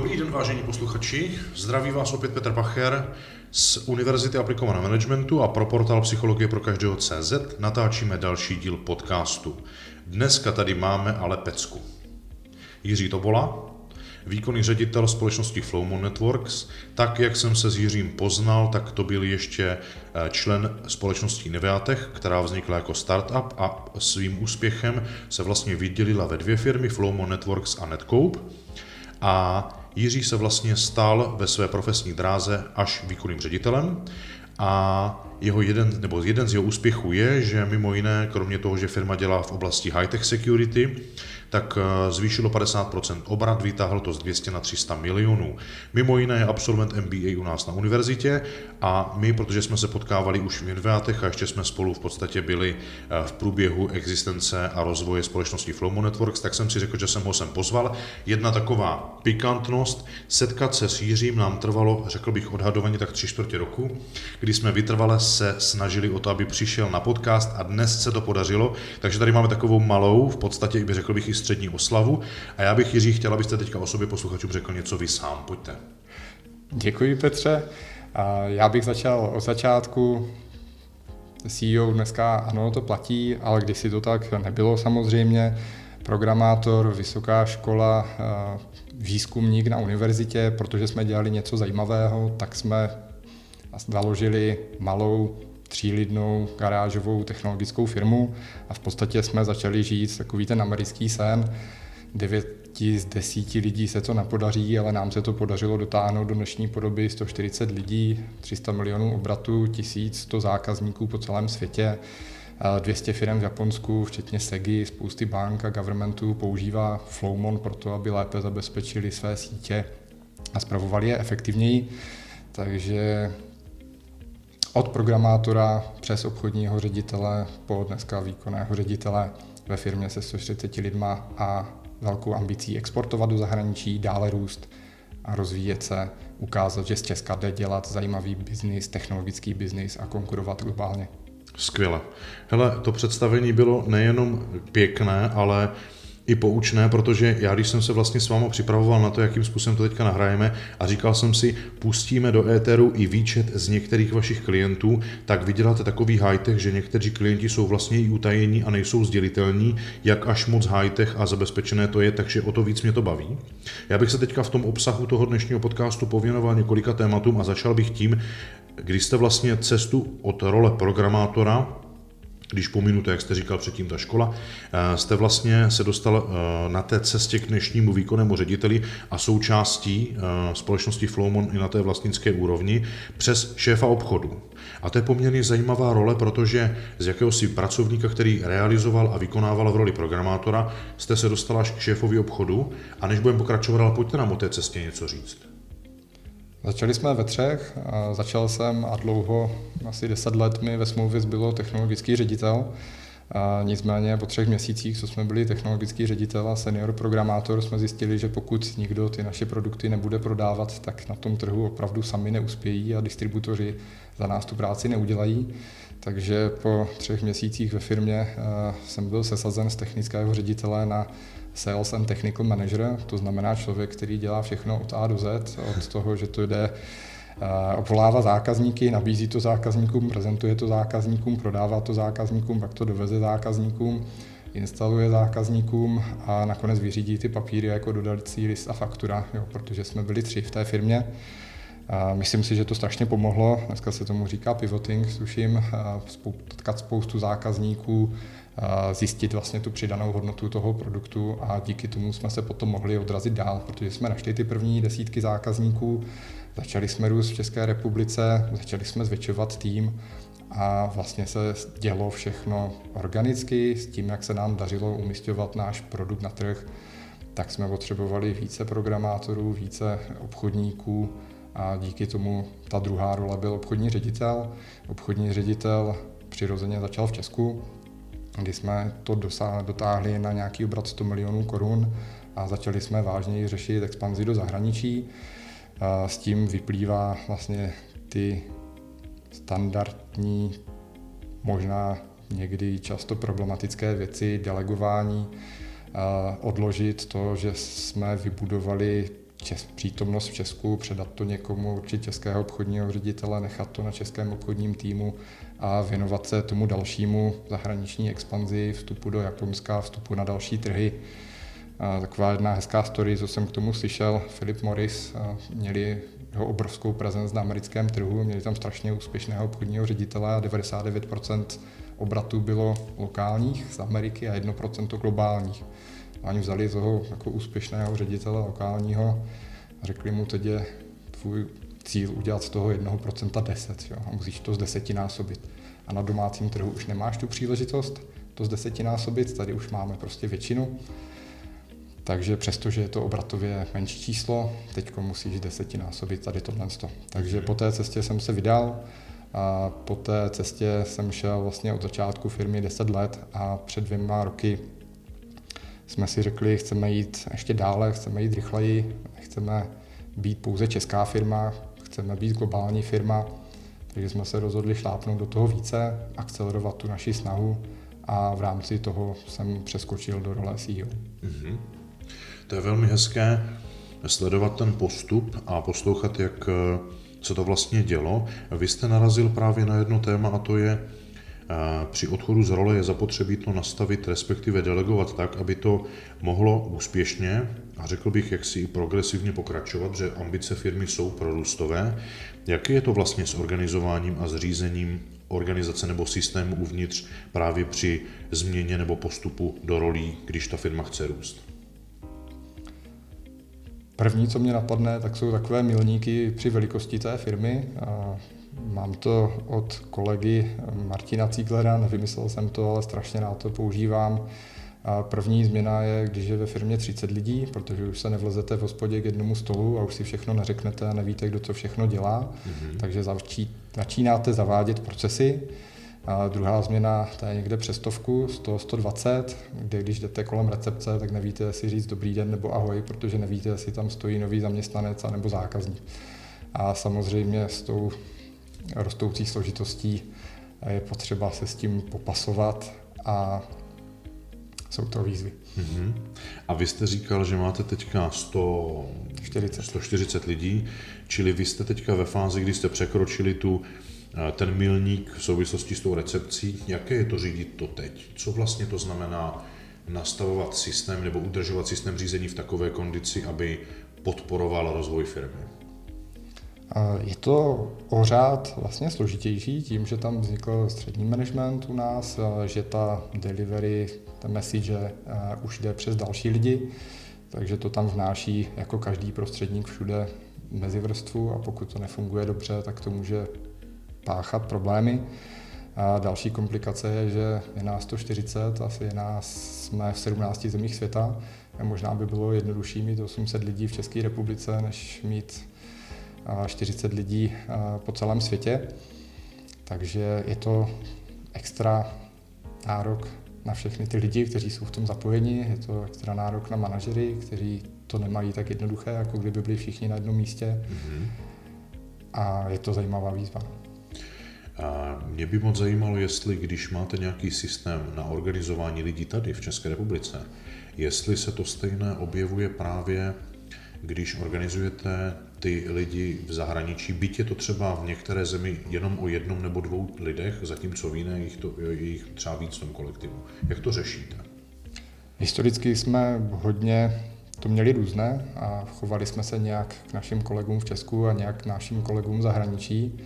Dobrý den, vážení posluchači. Zdraví vás opět Petr Pacher z Univerzity aplikovaného managementu a pro portál Psychologie pro každého CZ natáčíme další díl podcastu. Dneska tady máme ale pecku. Jiří Tobola, výkonný ředitel společnosti Flowmon Networks. Tak, jak jsem se s Jiřím poznal, tak to byl ještě eh, člen společnosti Neviatech, která vznikla jako startup a svým úspěchem se vlastně vydělila ve dvě firmy, Flowmon Networks a Netcope. A Jiří se vlastně stal ve své profesní dráze až výkonným ředitelem a jeho jeden, nebo jeden z jeho úspěchů je, že mimo jiné, kromě toho, že firma dělá v oblasti high-tech security, tak eh, zvýšilo 50% obrat, vytáhl to z 200 na 300 milionů. Mimo jiné je absolvent MBA u nás na univerzitě a my, protože jsme se potkávali už v Inviatech a ještě jsme spolu v podstatě byli eh, v průběhu existence a rozvoje společnosti Flowmo Networks, tak jsem si řekl, že jsem ho sem pozval. Jedna taková pikantnost, setkat se s Jiřím nám trvalo, řekl bych, odhadovaně tak tři čtvrtě roku, kdy jsme vytrvale se snažili o to, aby přišel na podcast a dnes se to podařilo, takže tady máme takovou malou, v podstatě i řekl bych i střední oslavu. A já bych, Jiří, chtěl, abyste teďka o sobě posluchačům řekl něco vy sám. Pojďte. Děkuji, Petře. Já bych začal od začátku. CEO dneska ano, to platí, ale když si to tak nebylo samozřejmě. Programátor, vysoká škola, výzkumník na univerzitě, protože jsme dělali něco zajímavého, tak jsme založili malou třílidnou garážovou technologickou firmu a v podstatě jsme začali žít takový ten americký sen. 9 z 10 lidí se to nepodaří, ale nám se to podařilo dotáhnout do dnešní podoby 140 lidí, 300 milionů obratů, 1100 zákazníků po celém světě. 200 firm v Japonsku, včetně SEGI, spousty bank a governmentů používá Flowmon pro to, aby lépe zabezpečili své sítě a zpravovali je efektivněji. Takže od programátora přes obchodního ředitele po dneska výkonného ředitele ve firmě se 140 lidma a velkou ambicí exportovat do zahraničí, dále růst a rozvíjet se, ukázat, že z Česka jde dělat zajímavý biznis, technologický biznis a konkurovat globálně. Skvěle. Hele, to představení bylo nejenom pěkné, ale i poučné, protože já, když jsem se vlastně s vámi připravoval na to, jakým způsobem to teďka nahrajeme a říkal jsem si, pustíme do éteru i výčet z některých vašich klientů, tak vyděláte takový high-tech, že někteří klienti jsou vlastně i utajení a nejsou sdělitelní, jak až moc high-tech a zabezpečené to je, takže o to víc mě to baví. Já bych se teďka v tom obsahu toho dnešního podcastu pověnoval několika tématům a začal bych tím, když jste vlastně cestu od role programátora když pominu to, jak jste říkal předtím, ta škola, eh, jste vlastně se dostal eh, na té cestě k dnešnímu výkonnému řediteli a součástí eh, společnosti Flowmon i na té vlastnické úrovni přes šéfa obchodu. A to je poměrně zajímavá role, protože z jakéhosi pracovníka, který realizoval a vykonával v roli programátora, jste se dostal až k šéfovi obchodu a než budeme pokračovat, ale pojďte nám o té cestě něco říct. Začali jsme ve třech, začal jsem a dlouho, asi deset let mi ve smlouvě zbylo technologický ředitel. A nicméně po třech měsících, co jsme byli technologický ředitel a senior programátor, jsme zjistili, že pokud nikdo ty naše produkty nebude prodávat, tak na tom trhu opravdu sami neuspějí a distributoři za nás tu práci neudělají. Takže po třech měsících ve firmě jsem byl sesazen z technického ředitele na Sales and Technical Manager, to znamená člověk, který dělá všechno od A do Z, od toho, že to jde eh, obvolává zákazníky, nabízí to zákazníkům, prezentuje to zákazníkům, prodává to zákazníkům, pak to doveze zákazníkům, instaluje zákazníkům a nakonec vyřídí ty papíry jako dodací list a faktura, jo, protože jsme byli tři v té firmě. A myslím si, že to strašně pomohlo. Dneska se tomu říká pivoting, sluším, potkat spoustu zákazníků, zjistit vlastně tu přidanou hodnotu toho produktu a díky tomu jsme se potom mohli odrazit dál, protože jsme našli ty první desítky zákazníků, začali jsme růst v České republice, začali jsme zvětšovat tým a vlastně se dělo všechno organicky s tím, jak se nám dařilo umistovat náš produkt na trh, tak jsme potřebovali více programátorů, více obchodníků a díky tomu ta druhá role byl obchodní ředitel. Obchodní ředitel přirozeně začal v Česku, kdy jsme to dotáhli na nějaký obrat 100 milionů korun a začali jsme vážněji řešit expanzi do zahraničí. S tím vyplývá vlastně ty standardní, možná někdy často problematické věci, delegování, odložit to, že jsme vybudovali čes, přítomnost v Česku, předat to někomu, určitě českého obchodního ředitele, nechat to na českém obchodním týmu a věnovat se tomu dalšímu zahraniční expanzi, vstupu do Japonska, vstupu na další trhy. Taková jedna hezká story, co jsem k tomu slyšel, Philip Morris, měli jeho obrovskou prezenci na americkém trhu, měli tam strašně úspěšného obchodního ředitele a 99% obratů bylo lokálních z Ameriky a 1% globálních. A oni vzali toho jako úspěšného ředitele lokálního a řekli mu, teď je tvůj cíl udělat z toho 1% 10 jo, a musíš to z desetinásobit. A na domácím trhu už nemáš tu příležitost to z desetinásobit, tady už máme prostě většinu. Takže přestože je to obratově menší číslo, teď musíš desetinásobit tady tohle. Takže po té cestě jsem se vydal a po té cestě jsem šel vlastně od začátku firmy 10 let a před dvěma roky jsme si řekli, chceme jít ještě dále, chceme jít rychleji, chceme být pouze česká firma, chceme být globální firma, takže jsme se rozhodli šlápnout do toho více, akcelerovat tu naši snahu a v rámci toho jsem přeskočil do role CEO. Mm-hmm. To je velmi hezké sledovat ten postup a poslouchat, jak co to vlastně dělo. Vy jste narazil právě na jedno téma a to je, při odchodu z role je zapotřebí to nastavit, respektive delegovat tak, aby to mohlo úspěšně a řekl bych, jak si progresivně pokračovat, že ambice firmy jsou prorůstové. Jaký je to vlastně s organizováním a zřízením organizace nebo systému uvnitř právě při změně nebo postupu do rolí, když ta firma chce růst? První, co mě napadne, tak jsou takové milníky při velikosti té firmy. Mám to od kolegy Martina Cíglera, nevymyslel jsem to, ale strašně na to používám. A první změna je, když je ve firmě 30 lidí, protože už se nevlezete v hospodě k jednomu stolu a už si všechno neřeknete a nevíte, kdo co všechno dělá. Mm-hmm. Takže začí, začínáte zavádět procesy. A druhá změna, to je někde přes stovku, 100, 120, kde když jdete kolem recepce, tak nevíte, jestli říct dobrý den nebo ahoj, protože nevíte, jestli tam stojí nový zaměstnanec nebo zákazník. A samozřejmě s tou rostoucí složitostí je potřeba se s tím popasovat a jsou to výzvy. Mm-hmm. A vy jste říkal, že máte teďka 140. 140 lidí, čili vy jste teďka ve fázi, kdy jste překročili tu eh, ten milník v souvislosti s tou recepcí. Jaké je to řídit to teď? Co vlastně to znamená nastavovat systém nebo udržovat systém řízení v takové kondici, aby podporoval rozvoj firmy? Je to pořád vlastně složitější tím, že tam vznikl střední management u nás, že ta delivery, ten message už jde přes další lidi, takže to tam vnáší jako každý prostředník všude mezi vrstvu a pokud to nefunguje dobře, tak to může páchat problémy. A další komplikace je, že je nás 140, asi je nás, jsme v 17 zemích světa. A možná by bylo jednodušší mít 800 lidí v České republice, než mít 40 lidí po celém světě. Takže je to extra nárok na všechny ty lidi, kteří jsou v tom zapojeni, je to extra nárok na manažery, kteří to nemají tak jednoduché, jako kdyby byli všichni na jednom místě. Mm-hmm. A je to zajímavá výzva. A mě by moc zajímalo, jestli když máte nějaký systém na organizování lidí tady v České republice, jestli se to stejné objevuje právě, když organizujete ty lidi v zahraničí, byť je to třeba v některé zemi jenom o jednom nebo dvou lidech, zatímco v jiné jich, to, jich třeba víc v tom kolektivu. Jak to řešíte? Historicky jsme hodně to měli různé a chovali jsme se nějak k našim kolegům v Česku a nějak k našim kolegům v zahraničí.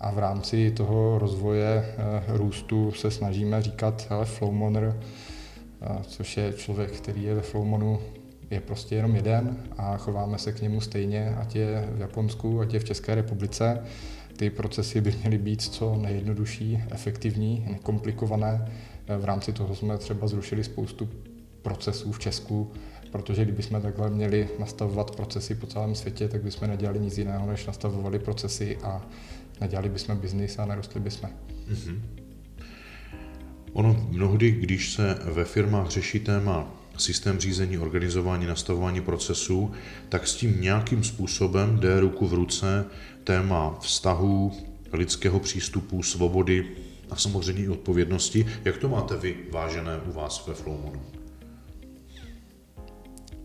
A v rámci toho rozvoje eh, růstu se snažíme říkat, hele, Flowmoner, eh, což je člověk, který je ve Flowmonu je prostě jenom jeden a chováme se k němu stejně, ať je v Japonsku, ať je v České republice. Ty procesy by měly být co nejjednodušší, efektivní, nekomplikované. V rámci toho jsme třeba zrušili spoustu procesů v Česku, protože kdybychom takhle měli nastavovat procesy po celém světě, tak bychom nedělali nic jiného, než nastavovali procesy a nedělali bychom biznis a nerostli bychom. Mm-hmm. Ono mnohdy, když se ve firmách řeší téma systém řízení, organizování, nastavování procesů, tak s tím nějakým způsobem jde ruku v ruce téma vztahů, lidského přístupu, svobody a samozřejmě i odpovědnosti. Jak to máte vy vážené u vás ve Flowmonu?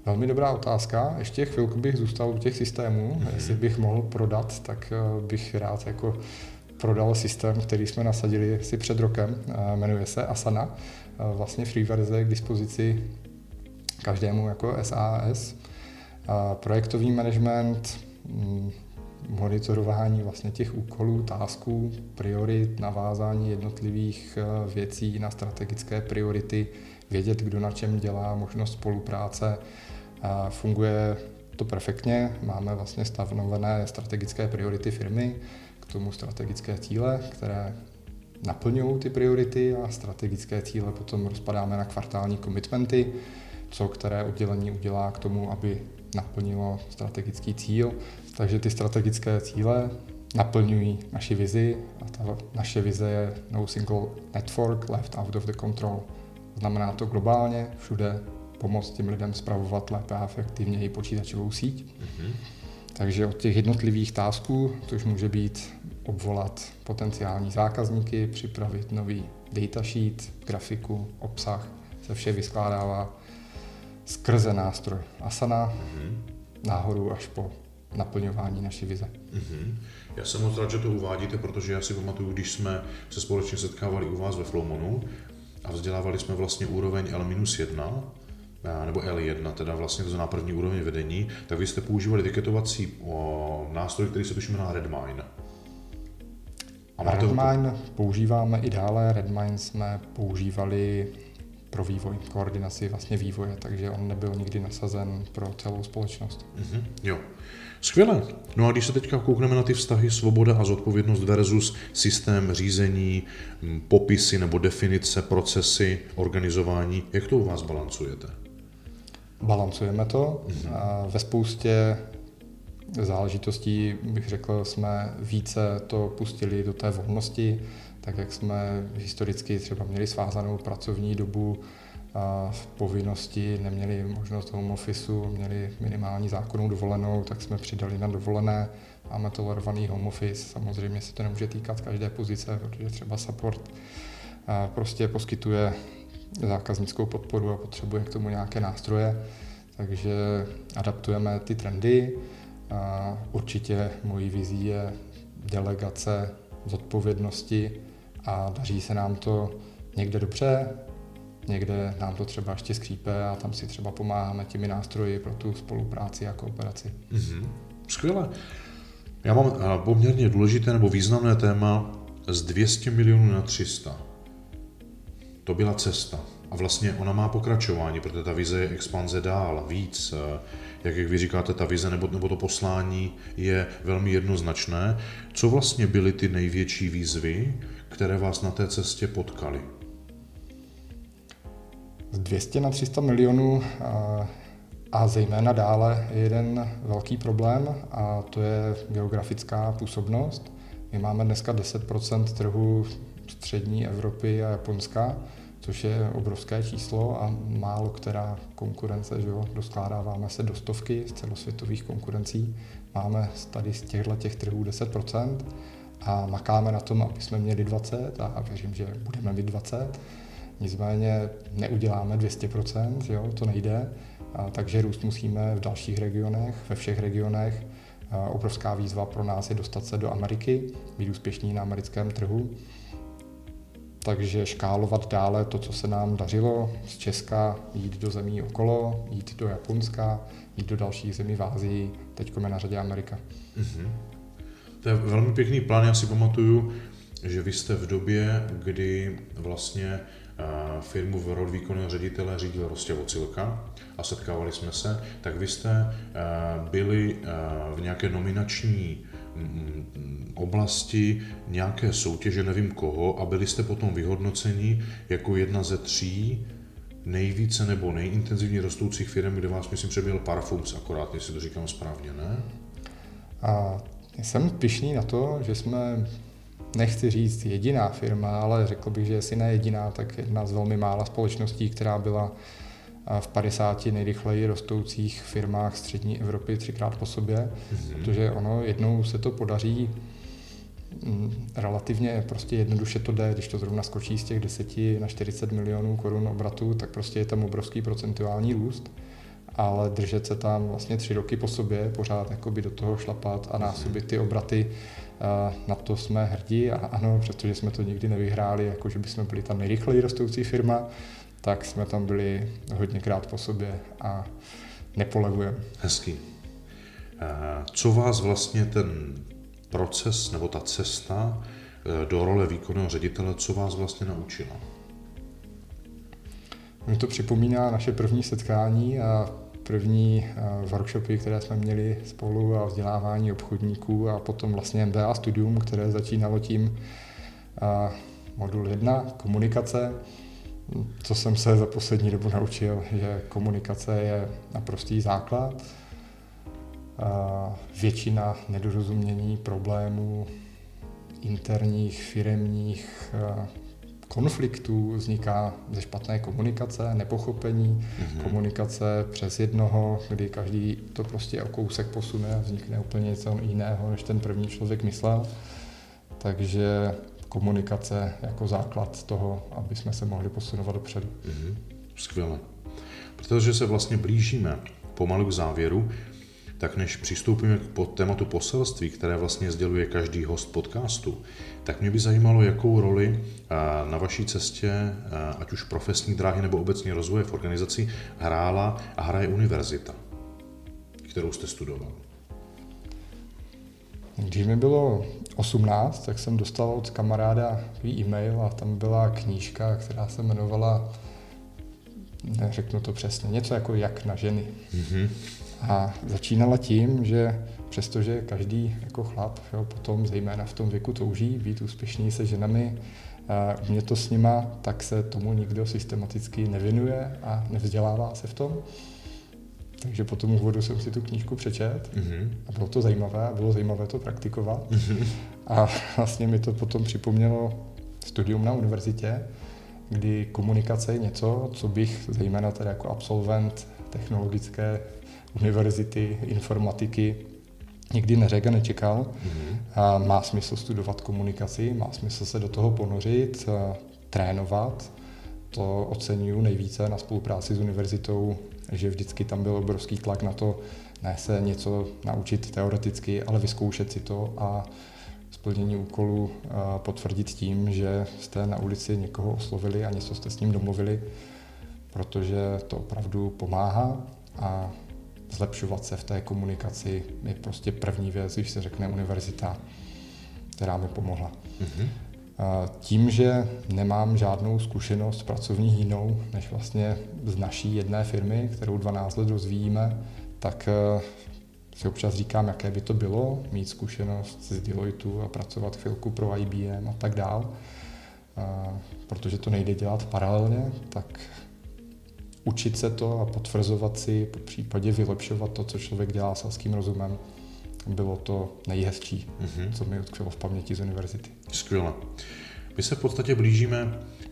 Velmi dobrá otázka. Ještě chvilku bych zůstal u těch systémů. Mm-hmm. Jestli bych mohl prodat, tak eh, bych rád jako prodal systém, který jsme nasadili si před rokem. Jmenuje se Asana. Vlastně free verze je k dispozici každému jako SAS. Projektový management, mm, monitorování vlastně těch úkolů, tásků, priorit, navázání jednotlivých eh, věcí na strategické priority, vědět, kdo na čem dělá, možnost spolupráce. Funguje to perfektně, máme vlastně stanovené strategické priority firmy, k tomu strategické cíle, které naplňují ty priority a strategické cíle potom rozpadáme na kvartální komitmenty, co které oddělení udělá k tomu, aby naplnilo strategický cíl. Takže ty strategické cíle naplňují naši vizi a ta naše vize je no single network left out of the control. Znamená to globálně všude pomoct těm lidem spravovat lépe a efektivněji počítačovou síť. Mm-hmm. Takže od těch jednotlivých tásků, což může být obvolat potenciální zákazníky, připravit nový datasheet, grafiku, obsah, se vše vyskládává skrze nástroj Asana mm-hmm. nahoru až po naplňování naší vize. Mm-hmm. Já jsem moc rád, že to uvádíte, protože já si pamatuju, když jsme se společně setkávali u vás ve Flowmonu a vzdělávali jsme vlastně úroveň L-1, nebo L1, teda vlastně to znamená první úroveň vedení, tak vy jste používali tiketovací nástroj, který se tuším na Redmine. A Redmine to... používáme i dále. Redmine jsme používali pro vývoj, koordinaci vlastně vývoje, takže on nebyl nikdy nasazen pro celou společnost. Mm-hmm, jo. Skvěle. No a když se teďka koukneme na ty vztahy svoboda a zodpovědnost versus systém řízení, popisy nebo definice, procesy, organizování, jak to u vás balancujete? Balancujeme to. Mm-hmm. A ve spoustě záležitostí, bych řekl, jsme více to pustili do té volnosti, tak jak jsme historicky třeba měli svázanou pracovní dobu a v povinnosti, neměli možnost home officeu, měli minimální zákonnou dovolenou, tak jsme přidali na dovolené. Máme tolerovaný home office, samozřejmě se to nemůže týkat každé pozice, protože třeba support prostě poskytuje zákaznickou podporu a potřebuje k tomu nějaké nástroje, takže adaptujeme ty trendy. A určitě mojí vizí je delegace zodpovědnosti a daří se nám to někde dobře, někde nám to třeba ještě skřípe a tam si třeba pomáháme těmi nástroji pro tu spolupráci a kooperaci. Mm-hmm. Skvěle. Já mám eh, poměrně důležité nebo významné téma z 200 milionů na 300. To byla cesta. A vlastně ona má pokračování, protože ta vize je expanze dál, víc. Eh, jak, jak vy říkáte, ta vize nebo, nebo to poslání je velmi jednoznačné. Co vlastně byly ty největší výzvy, které vás na té cestě potkaly? Z 200 na 300 milionů a, a zejména dále je jeden velký problém a to je geografická působnost. My máme dneska 10% trhu střední Evropy a Japonska, což je obrovské číslo a málo která konkurence, že jo, doskládáváme se do stovky z celosvětových konkurencí. Máme tady z těchto těch trhů 10% a makáme na tom, aby jsme měli 20 a věřím, že budeme mít 20. Nicméně neuděláme 200%, jo, to nejde, a takže růst musíme v dalších regionech, ve všech regionech. Obrovská výzva pro nás je dostat se do Ameriky, být úspěšní na americkém trhu. Takže škálovat dále to, co se nám dařilo z Česka, jít do zemí okolo, jít do Japonska, jít do dalších zemí v Ázii, teď je na řadě Amerika. Mm-hmm. To je velmi pěkný plán, já si pamatuju, že vy jste v době, kdy vlastně firmu v rod výkonného ředitele řídil Rostě Vocilka a setkávali jsme se, tak vy jste byli v nějaké nominační oblasti nějaké soutěže, nevím koho, a byli jste potom vyhodnoceni jako jedna ze tří nejvíce nebo nejintenzivně rostoucích firm, kde vás, myslím, přebyl Parfums, akorát, jestli to říkám správně, ne? A jsem pišný na to, že jsme, nechci říct jediná firma, ale řekl bych, že jestli ne jediná, tak jedna z velmi mála společností, která byla v 50 nejrychleji rostoucích firmách střední Evropy třikrát po sobě, mm-hmm. protože ono jednou se to podaří mm, relativně prostě jednoduše to jde, když to zrovna skočí z těch 10 na 40 milionů korun obratu, tak prostě je tam obrovský procentuální růst. Ale držet se tam vlastně tři roky po sobě, pořád jakoby do toho šlapat a násobit ty obraty, na to jsme hrdí a ano, přestože jsme to nikdy nevyhráli, jako že bychom byli tam nejrychleji rostoucí firma, tak jsme tam byli hodněkrát po sobě a nepolevujeme. Hezký. Co vás vlastně ten proces nebo ta cesta eh, do role výkonného ředitele, co vás vlastně naučila? Mě to připomíná naše první setkání a první eh, workshopy, které jsme měli spolu a vzdělávání obchodníků a potom vlastně MBA studium, které začínalo tím eh, modul 1, komunikace. Co jsem se za poslední dobu naučil, že komunikace je naprostý základ. Většina nedorozumění, problémů interních, firemních, konfliktů vzniká ze špatné komunikace, nepochopení, mm-hmm. komunikace přes jednoho, kdy každý to prostě o kousek posune a vznikne úplně něco jiného, než ten první člověk myslel. Takže komunikace jako základ toho, aby jsme se mohli posunovat dopředu. Mm-hmm. Skvěle. Protože se vlastně blížíme pomalu k závěru, tak než přistoupíme k tématu poselství, které vlastně sděluje každý host podcastu, tak mě by zajímalo, jakou roli na vaší cestě, ať už profesní dráhy nebo obecně rozvoje v organizaci, hrála a hraje univerzita, kterou jste studoval. Když mi bylo 18, tak jsem dostal od kamaráda e-mail a tam byla knížka, která se jmenovala, neřeknu to přesně, něco jako Jak na ženy. Mm-hmm. A začínala tím, že přestože každý jako chlap jo, potom zejména v tom věku touží být úspěšný se ženami, mě to s nima, tak se tomu nikdo systematicky nevěnuje a nevzdělává se v tom. Takže po tom úvodu jsem si tu knížku přečet mm-hmm. a bylo to zajímavé a bylo zajímavé to praktikovat. Mm-hmm. A vlastně mi to potom připomnělo studium na univerzitě, kdy komunikace je něco, co bych zejména tedy jako absolvent technologické univerzity, informatiky, nikdy neřekl a nečekal. Mm-hmm. A má smysl studovat komunikaci, má smysl se do toho ponořit, trénovat. To oceňuji nejvíce na spolupráci s univerzitou, že vždycky tam byl obrovský tlak na to, ne se něco naučit teoreticky, ale vyzkoušet si to a splnění úkolu potvrdit tím, že jste na ulici někoho oslovili a něco jste s ním domluvili, protože to opravdu pomáhá a zlepšovat se v té komunikaci je prostě první věc, když se řekne univerzita, která mi pomohla. Mm-hmm. Tím, že nemám žádnou zkušenost pracovní jinou, než vlastně z naší jedné firmy, kterou 12 let rozvíjíme, tak eh, si občas říkám, jaké by to bylo mít zkušenost z Deloitu a pracovat chvilku pro IBM a tak dál. Protože to nejde dělat paralelně, tak učit se to a potvrzovat si, po případě vylepšovat to, co člověk dělá selským rozumem, bylo to nejhezčí, mm-hmm. co mi utkvělo v paměti z univerzity. Skvěle. My se v podstatě blížíme eh,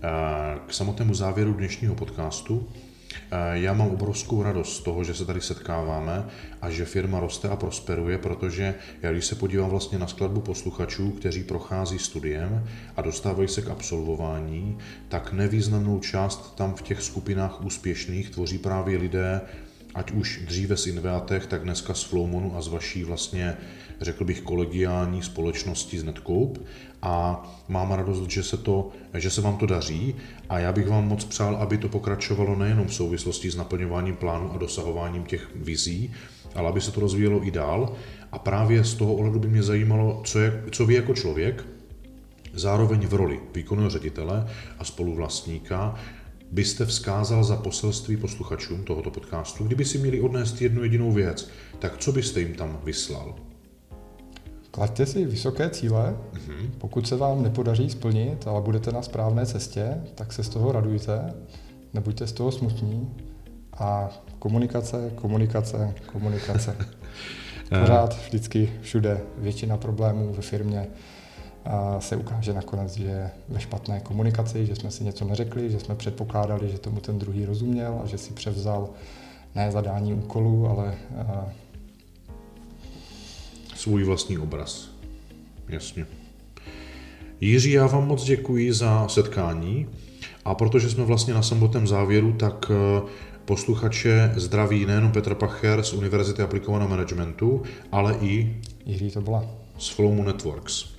k samotnému závěru dnešního podcastu. Eh, já mám obrovskou radost z toho, že se tady setkáváme a že firma roste a prosperuje, protože já když se podívám vlastně na skladbu posluchačů, kteří prochází studiem a dostávají se k absolvování, tak nevýznamnou část tam v těch skupinách úspěšných tvoří právě lidé, ať už dříve z Inveatech, tak dneska z Flowmonu a z vaší vlastně, řekl bych, kolegiální společnosti z Netcope. A mám radost, že se, to, že se vám to daří. A já bych vám moc přál, aby to pokračovalo nejenom v souvislosti s naplňováním plánu a dosahováním těch vizí, ale aby se to rozvíjelo i dál. A právě z toho ohledu by mě zajímalo, co, je, co vy jako člověk, zároveň v roli výkonného ředitele a spoluvlastníka, byste vzkázal za poselství posluchačům tohoto podcastu, kdyby si měli odnést jednu jedinou věc, tak co byste jim tam vyslal? Klaďte si vysoké cíle, mm-hmm. pokud se vám nepodaří splnit, ale budete na správné cestě, tak se z toho radujte, nebuďte z toho smutní a komunikace, komunikace, komunikace. Pořád, vždycky, všude, většina problémů ve firmě se ukáže nakonec, že ve špatné komunikaci, že jsme si něco neřekli, že jsme předpokládali, že tomu ten druhý rozuměl a že si převzal ne zadání úkolu, ale svůj vlastní obraz. Jasně. Jiří, já vám moc děkuji za setkání a protože jsme vlastně na samotném závěru, tak eh, Posluchače zdraví nejenom Petr Pacher z Univerzity aplikovaného managementu, ale i Jiří to byla. z Flowmu Networks.